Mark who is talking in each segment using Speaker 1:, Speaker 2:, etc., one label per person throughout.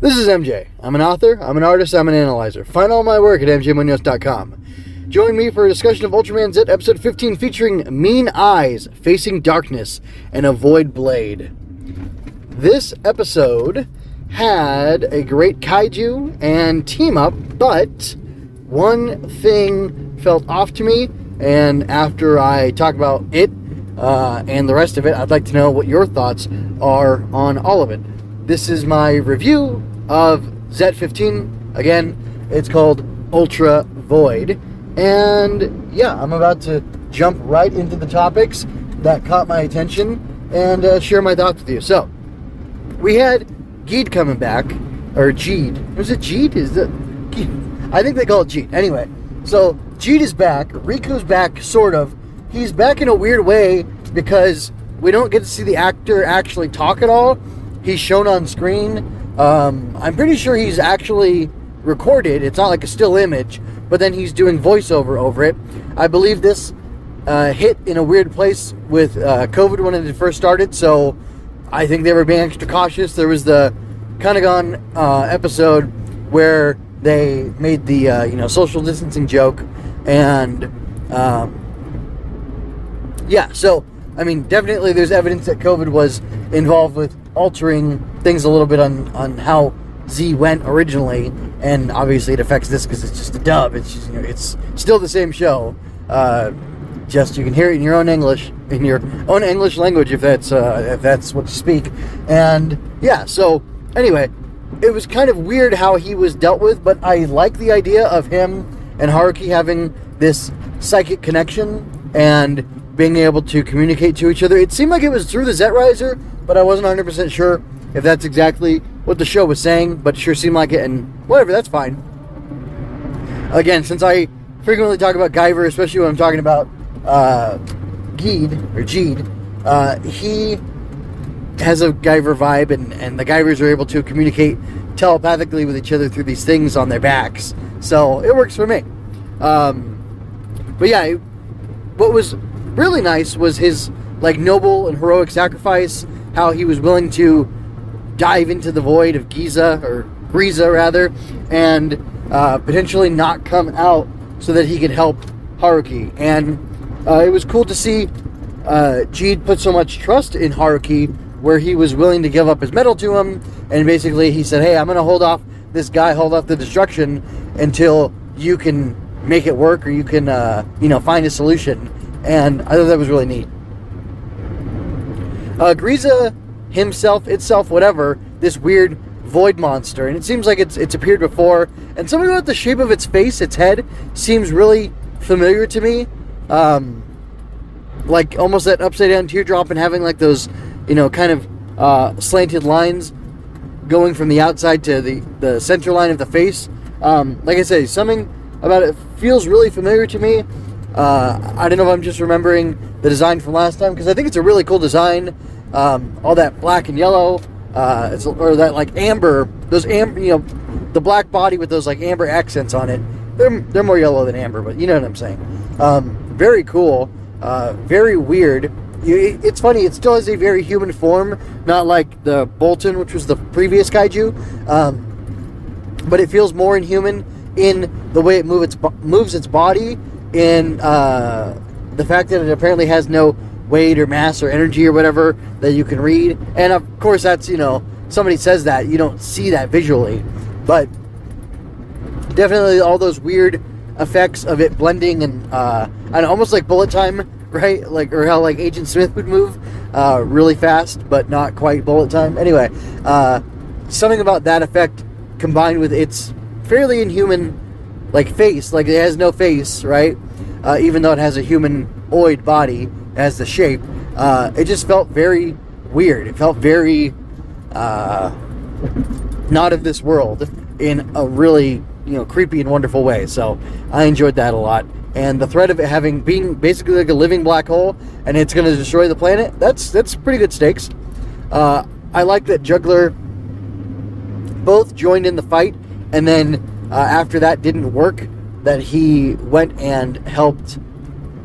Speaker 1: This is MJ. I'm an author, I'm an artist, I'm an analyzer. Find all my work at mjmunoz.com. Join me for a discussion of Ultraman Z episode 15 featuring Mean Eyes, Facing Darkness, and a Void Blade. This episode had a great kaiju and team up, but one thing felt off to me, and after I talk about it uh, and the rest of it, I'd like to know what your thoughts are on all of it. This is my review of Z15. Again, it's called Ultra Void. And yeah, I'm about to jump right into the topics that caught my attention and uh, share my thoughts with you. So, we had Geed coming back, or Jeed. Was it Jeed? Is it? Geed. I think they call it Jeed. Anyway, so Jeed is back. Riku's back, sort of. He's back in a weird way because we don't get to see the actor actually talk at all. He's shown on screen. Um, I'm pretty sure he's actually recorded. It's not like a still image, but then he's doing voiceover over it. I believe this uh, hit in a weird place with uh, COVID when it first started, so I think they were being extra cautious. There was the Kanegon uh, episode where they made the uh, you know social distancing joke, and um, yeah, so I mean, definitely there's evidence that COVID was involved with altering things a little bit on on how Z went originally, and obviously it affects this because it's just a dub. It's just, you know, it's still the same show. Uh, just you can hear it in your own English, in your own English language, if that's uh, if that's what you speak. And yeah, so anyway, it was kind of weird how he was dealt with, but I like the idea of him and Haruki having this psychic connection and being able to communicate to each other. It seemed like it was through the Z Riser, but I wasn't 100% sure if that's exactly what the show was saying, but it sure seemed like it, and whatever, that's fine. Again, since I frequently talk about Guyver, especially when I'm talking about uh, Geed, or Jeed, uh, he has a Guyver vibe, and, and the Guyvers are able to communicate telepathically with each other through these things on their backs. So it works for me. Um, but yeah, what was really nice was his like noble and heroic sacrifice. How he was willing to dive into the void of Giza or Griza rather, and uh, potentially not come out so that he could help Haruki. And uh, it was cool to see uh, put so much trust in Haruki, where he was willing to give up his medal to him, and basically he said, "Hey, I'm to hold off this guy, hold off the destruction until you can make it work, or you can, uh, you know, find a solution." And I thought that was really neat. Uh, Griza himself, itself, whatever, this weird void monster, and it seems like it's it's appeared before. And something about the shape of its face, its head, seems really familiar to me. Um, like almost that upside down teardrop and having like those, you know, kind of uh, slanted lines going from the outside to the the center line of the face. Um, like I say, something about it feels really familiar to me. Uh, I don't know if I'm just remembering the design from last time because I think it's a really cool design. Um, all that black and yellow, uh, it's, or that like amber, those amber, you know, the black body with those like amber accents on it. They're they're more yellow than amber, but you know what I'm saying. Um, very cool, uh, very weird. It's funny. It still has a very human form, not like the Bolton, which was the previous kaiju, um, but it feels more inhuman in the way it move its, moves its body in uh, the fact that it apparently has no weight or mass or energy or whatever that you can read. And of course, that's, you know, somebody says that, you don't see that visually. But definitely all those weird effects of it blending and, uh, and almost like bullet time, right? Like, or how like Agent Smith would move uh, really fast, but not quite bullet time. Anyway, uh, something about that effect combined with its fairly inhuman like face, like it has no face, right? Uh, even though it has a humanoid body, as the shape, uh, it just felt very weird. It felt very uh, not of this world in a really you know creepy and wonderful way. So I enjoyed that a lot. And the threat of it having being basically like a living black hole and it's going to destroy the planet, that's that's pretty good stakes. Uh, I like that Juggler both joined in the fight and then uh, after that didn't work, that he went and helped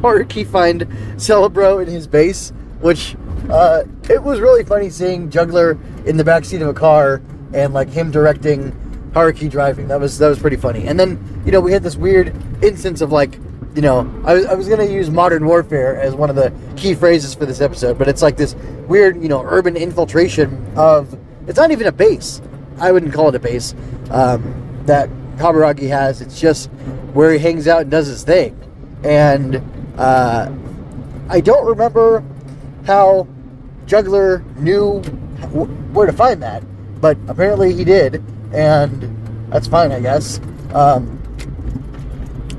Speaker 1: Haruki find Celebro in his base, which uh, it was really funny seeing Juggler in the backseat of a car and like him directing Haruki driving. That was that was pretty funny. And then you know we had this weird instance of like you know I was, I was gonna use modern warfare as one of the key phrases for this episode, but it's like this weird you know urban infiltration of it's not even a base. I wouldn't call it a base um, that Kaburagi has. It's just where he hangs out and does his thing. And uh, I don't remember how Juggler knew where to find that, but apparently he did, and that's fine, I guess. Um,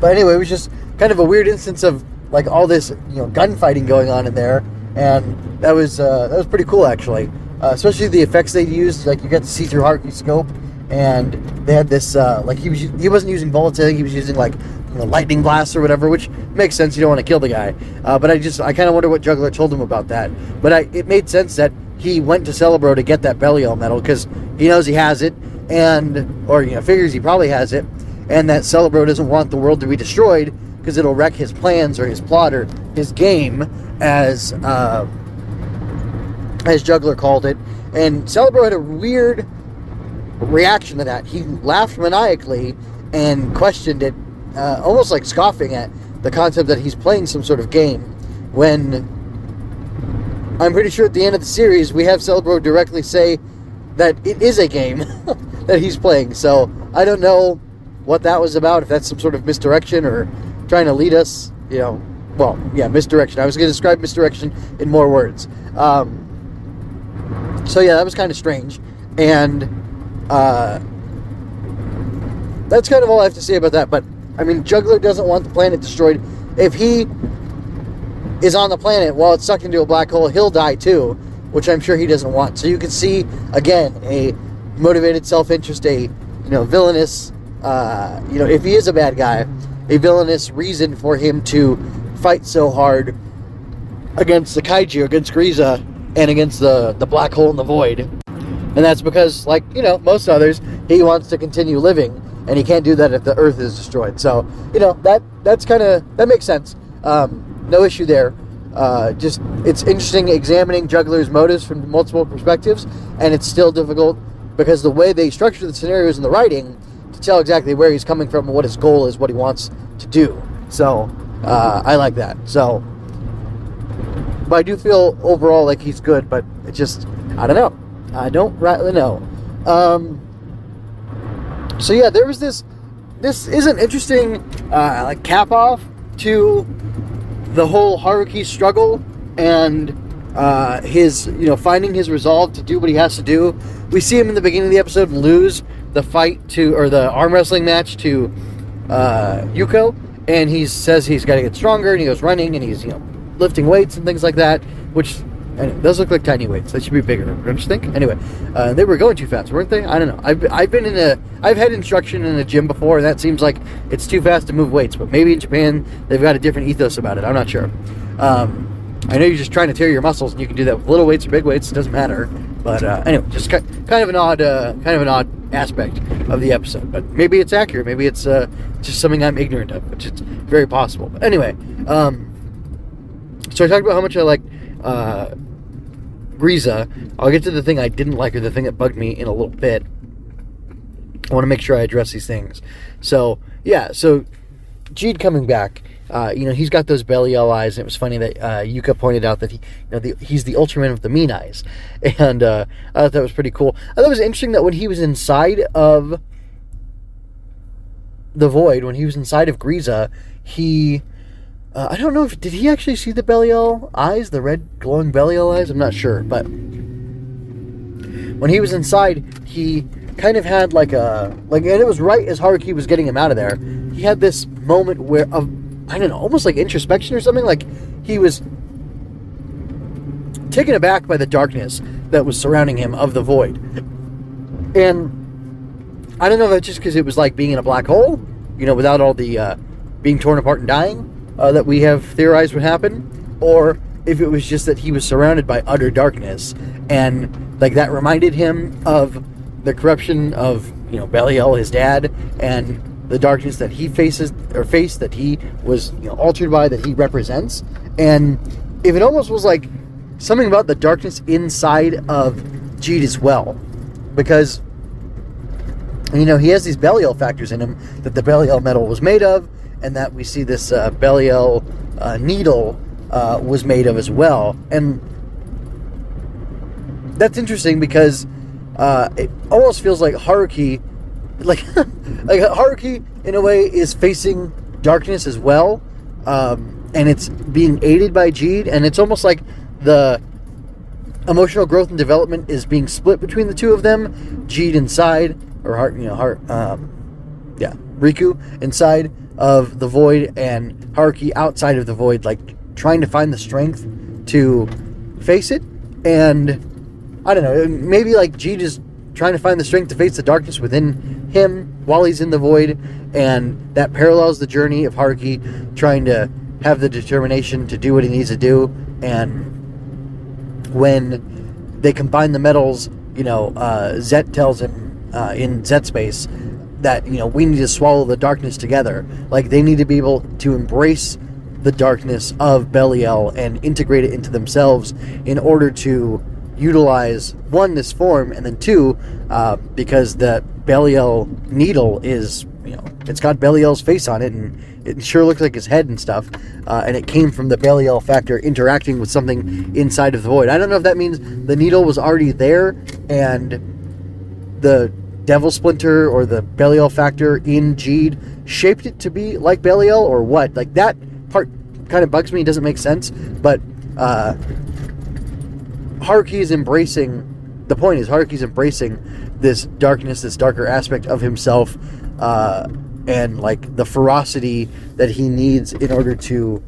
Speaker 1: but anyway, it was just kind of a weird instance of like all this, you know, gunfighting going on in there, and that was uh, that was pretty cool actually. Uh, especially the effects they used, like you got to see through Haruki's scope, and they had this uh, like he was he wasn't using think he was using like lightning blasts or whatever, which makes sense. You don't want to kill the guy, uh, but I just I kind of wonder what Juggler told him about that. But I, it made sense that he went to Celebro to get that Belial medal because he knows he has it, and or you know figures he probably has it, and that Celebro doesn't want the world to be destroyed because it'll wreck his plans or his plot or his game as uh, as Juggler called it. And Celebro had a weird reaction to that. He laughed maniacally and questioned it, uh, almost like scoffing at the concept that he's playing some sort of game. When I'm pretty sure at the end of the series, we have Celebro directly say that it is a game that he's playing. So I don't know what that was about, if that's some sort of misdirection or trying to lead us, you know. Well, yeah, misdirection. I was going to describe misdirection in more words. Um, so yeah, that was kind of strange. And uh, that's kind of all I have to say about that. But I mean, Juggler doesn't want the planet destroyed. If he is on the planet while it's sucked into a black hole, he'll die too, which I'm sure he doesn't want. So you can see again a motivated self-interest, a you know villainous, uh, you know if he is a bad guy, a villainous reason for him to fight so hard against the kaiju, against Griza, and against the the black hole in the void. And that's because, like, you know, most others, he wants to continue living, and he can't do that if the Earth is destroyed. So, you know, that that's kind of that makes sense. Um, no issue there. Uh, just it's interesting examining Juggler's motives from multiple perspectives, and it's still difficult because the way they structure the scenarios in the writing to tell exactly where he's coming from what his goal is, what he wants to do. So uh, I like that. So, but I do feel overall like he's good, but it just I don't know. I don't rightly know. Um, so yeah, there was this. This is an interesting uh, like cap off to the whole Haruki struggle and uh, his you know finding his resolve to do what he has to do. We see him in the beginning of the episode lose the fight to or the arm wrestling match to uh, Yuko, and he says he's got to get stronger, and he goes running, and he's you know lifting weights and things like that, which and those look like tiny weights. They should be bigger, don't you think? Anyway, uh, they were going too fast, weren't they? I don't know. I've, I've been in a I've had instruction in a gym before, and that seems like it's too fast to move weights. But maybe in Japan they've got a different ethos about it. I'm not sure. Um, I know you're just trying to tear your muscles, and you can do that with little weights or big weights. It doesn't matter. But uh, anyway, just kind of an odd, uh, kind of an odd aspect of the episode. But maybe it's accurate. Maybe it's uh, just something I'm ignorant of, which is very possible. But anyway, um, so I talked about how much I like uh, Griza. I'll get to the thing I didn't like or the thing that bugged me in a little bit. I want to make sure I address these things. So yeah, so Jeed coming back. Uh, you know, he's got those Belial eyes, and it was funny that uh, Yuka pointed out that he, you know, the, he's the Ultraman of the mean eyes, and uh, I thought that was pretty cool. I thought it was interesting that when he was inside of the void, when he was inside of Griza, he uh, I don't know if did he actually see the Belial eyes, the red glowing Belial eyes. I'm not sure, but when he was inside, he kind of had like a like, and it was right as Haruki was getting him out of there. He had this moment where of I don't know, almost like introspection or something. Like he was taken aback by the darkness that was surrounding him of the void, and I don't know if that's just because it was like being in a black hole, you know, without all the uh, being torn apart and dying uh, that we have theorized would happen, or if it was just that he was surrounded by utter darkness, and like that reminded him of the corruption of you know Belial, his dad, and the darkness that he faces or faced that he was you know, altered by that he represents, and if it almost was like something about the darkness inside of Jeed as well, because you know, he has these Belial factors in him that the Belial medal was made of, and that we see this uh, Belial uh, needle uh, was made of as well. And that's interesting because uh, it almost feels like Haruki, like like Haruki in a way is facing darkness as well, um, and it's being aided by Jeed, and it's almost like the emotional growth and development is being split between the two of them. Jeed inside, or Heart, you know, Heart, um, yeah, Riku inside of the void, and Haruki outside of the void, like trying to find the strength to face it. And I don't know, maybe like Jeed just trying to find the strength to face the darkness within him while he's in the void, and that parallels the journey of Haruki trying to have the determination to do what he needs to do. And when they combine the medals, you know, uh, Zett tells him uh, in Zett space that you know we need to swallow the darkness together. Like they need to be able to embrace the darkness of Belial and integrate it into themselves in order to utilize one this form and then two uh, because the Belial needle is you know it's got Belial's face on it and it sure looks like his head and stuff uh, and it came from the Belial factor interacting with something inside of the void. I don't know if that means the needle was already there and the Devil Splinter or the Belial factor in Jeed shaped it to be like Belial or what? Like that part kind of bugs me. Doesn't make sense. But uh, Haruki is embracing. The point is Haruki's embracing this darkness, this darker aspect of himself, uh, and like the ferocity that he needs in order to,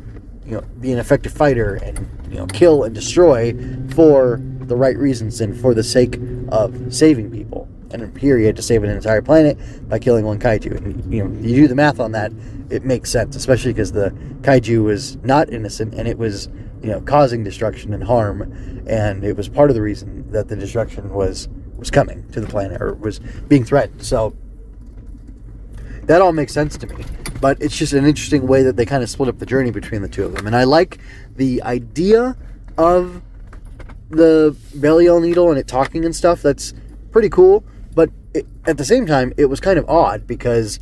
Speaker 1: you know, be an effective fighter and you know kill and destroy for the right reasons and for the sake of saving people. And here he had to save an entire planet by killing one kaiju. And you know, you do the math on that, it makes sense, especially because the kaiju was not innocent and it was, you know, causing destruction and harm, and it was part of the reason that the destruction was was coming to the planet or was being threatened. So that all makes sense to me. But it's just an interesting way that they kind of split up the journey between the two of them. And I like the idea of the Belial needle and it talking and stuff. That's pretty cool. At the same time, it was kind of odd because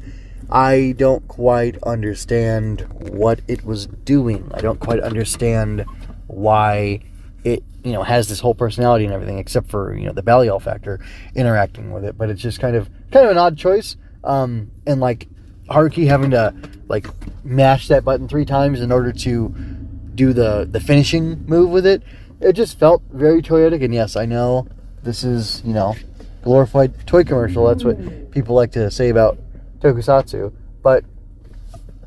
Speaker 1: I don't quite understand what it was doing. I don't quite understand why it you know has this whole personality and everything, except for you know the Belial factor interacting with it. But it's just kind of kind of an odd choice. Um, and like Haruki having to like mash that button three times in order to do the the finishing move with it. It just felt very toyetic. And yes, I know this is you know glorified toy commercial. That's what people like to say about tokusatsu. But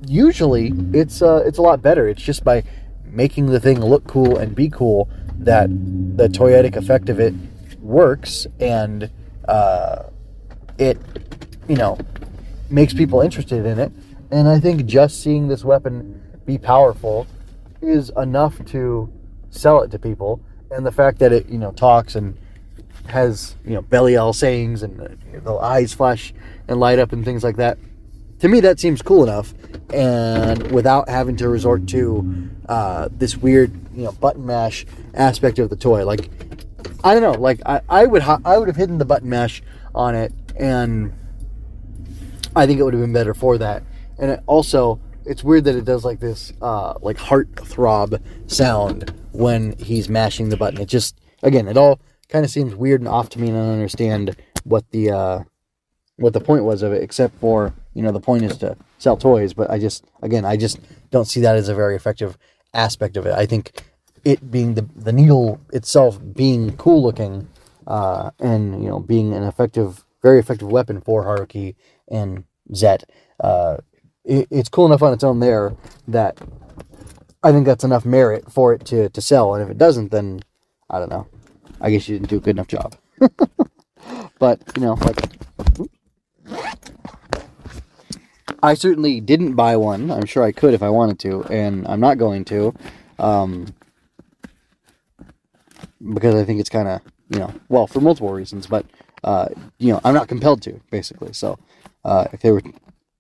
Speaker 1: usually it's uh, it's a lot better. It's just by making the thing look cool and be cool that the toyetic effect of it works and uh, it you know makes people interested in it. And I think just seeing this weapon be powerful is enough to sell it to people. And the fact that it you know talks and has you know Belial sayings and the, the eyes flash and light up and things like that. To me, that seems cool enough, and without having to resort to uh, this weird, you know, button mash aspect of the toy. Like, I don't know. Like, I, I would ha- I would have hidden the button mash on it, and I think it would have been better for that. And it also, it's weird that it does like this, uh, like heart throb sound when he's mashing the button. It just, again, it all kind of seems weird and off to me, and I don't understand what the uh, what the point was of it, except for you know the point is to sell toys. But I just again I just don't see that as a very effective aspect of it. I think it being the the needle itself being cool looking uh, and you know being an effective, very effective weapon for Haruki and Zett. Uh, it, it's cool enough on its own there that I think that's enough merit for it to, to sell. And if it doesn't, then I don't know. I guess you didn't do a good enough job. but you know, like I certainly didn't buy one. I'm sure I could if I wanted to, and I'm not going to, um, because I think it's kind of you know well for multiple reasons, but uh, you know I'm not compelled to basically. So uh, if they were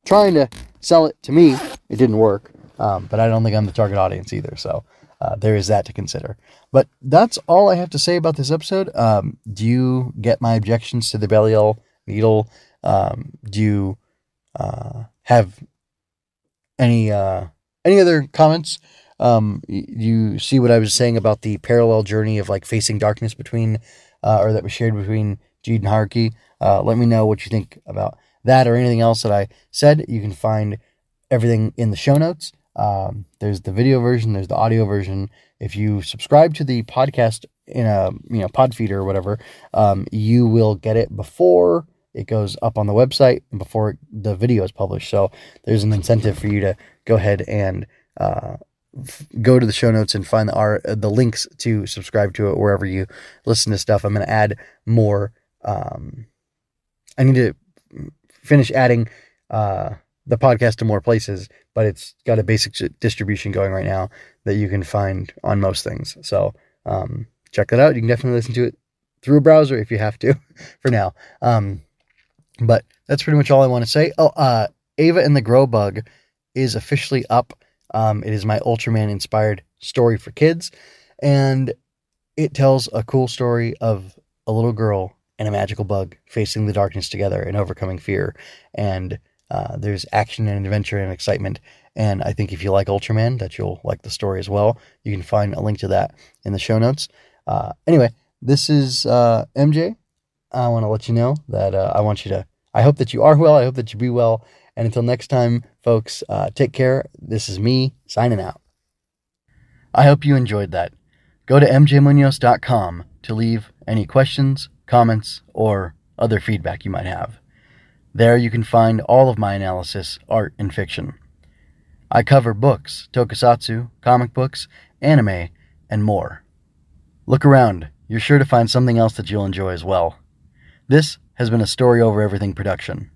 Speaker 1: trying to sell it to me, it didn't work. Um, but I don't think I'm the target audience either. So uh, there is that to consider. But that's all I have to say about this episode. Um, do you get my objections to the Belial needle Um, do you uh, have any uh, any other comments? Um, you see what I was saying about the parallel journey of like facing darkness between, uh, or that was shared between Jeed and Haruki. Uh, let me know what you think about that or anything else that I said. You can find everything in the show notes. Um, there's the video version, there's the audio version. If you subscribe to the podcast in a you know pod feeder or whatever, um, you will get it before it goes up on the website and before the video is published. So there's an incentive for you to go ahead and uh, go to the show notes and find the our, the links to subscribe to it wherever you listen to stuff. I'm going to add more. Um, I need to finish adding uh, the podcast to more places, but it's got a basic distribution going right now that you can find on most things. So um, check that out. You can definitely listen to it through a browser if you have to for now. Um, but that's pretty much all I want to say. Oh, uh, Eva and the Grobug is officially up. Um, it is my Ultraman inspired story for kids, and it tells a cool story of a little girl and a magical bug facing the darkness together and overcoming fear. And uh, there's action and adventure and excitement. And I think if you like Ultraman, that you'll like the story as well. You can find a link to that in the show notes. Uh, anyway, this is uh, MJ. I want to let you know that uh, I want you to. I hope that you are well. I hope that you be well. And until next time, folks, uh, take care. This is me signing out. I hope you enjoyed that. Go to mjmunoz.com to leave any questions, comments, or other feedback you might have. There you can find all of my analysis, art, and fiction. I cover books, tokusatsu, comic books, anime, and more. Look around, you're sure to find something else that you'll enjoy as well. This has been a Story Over Everything production.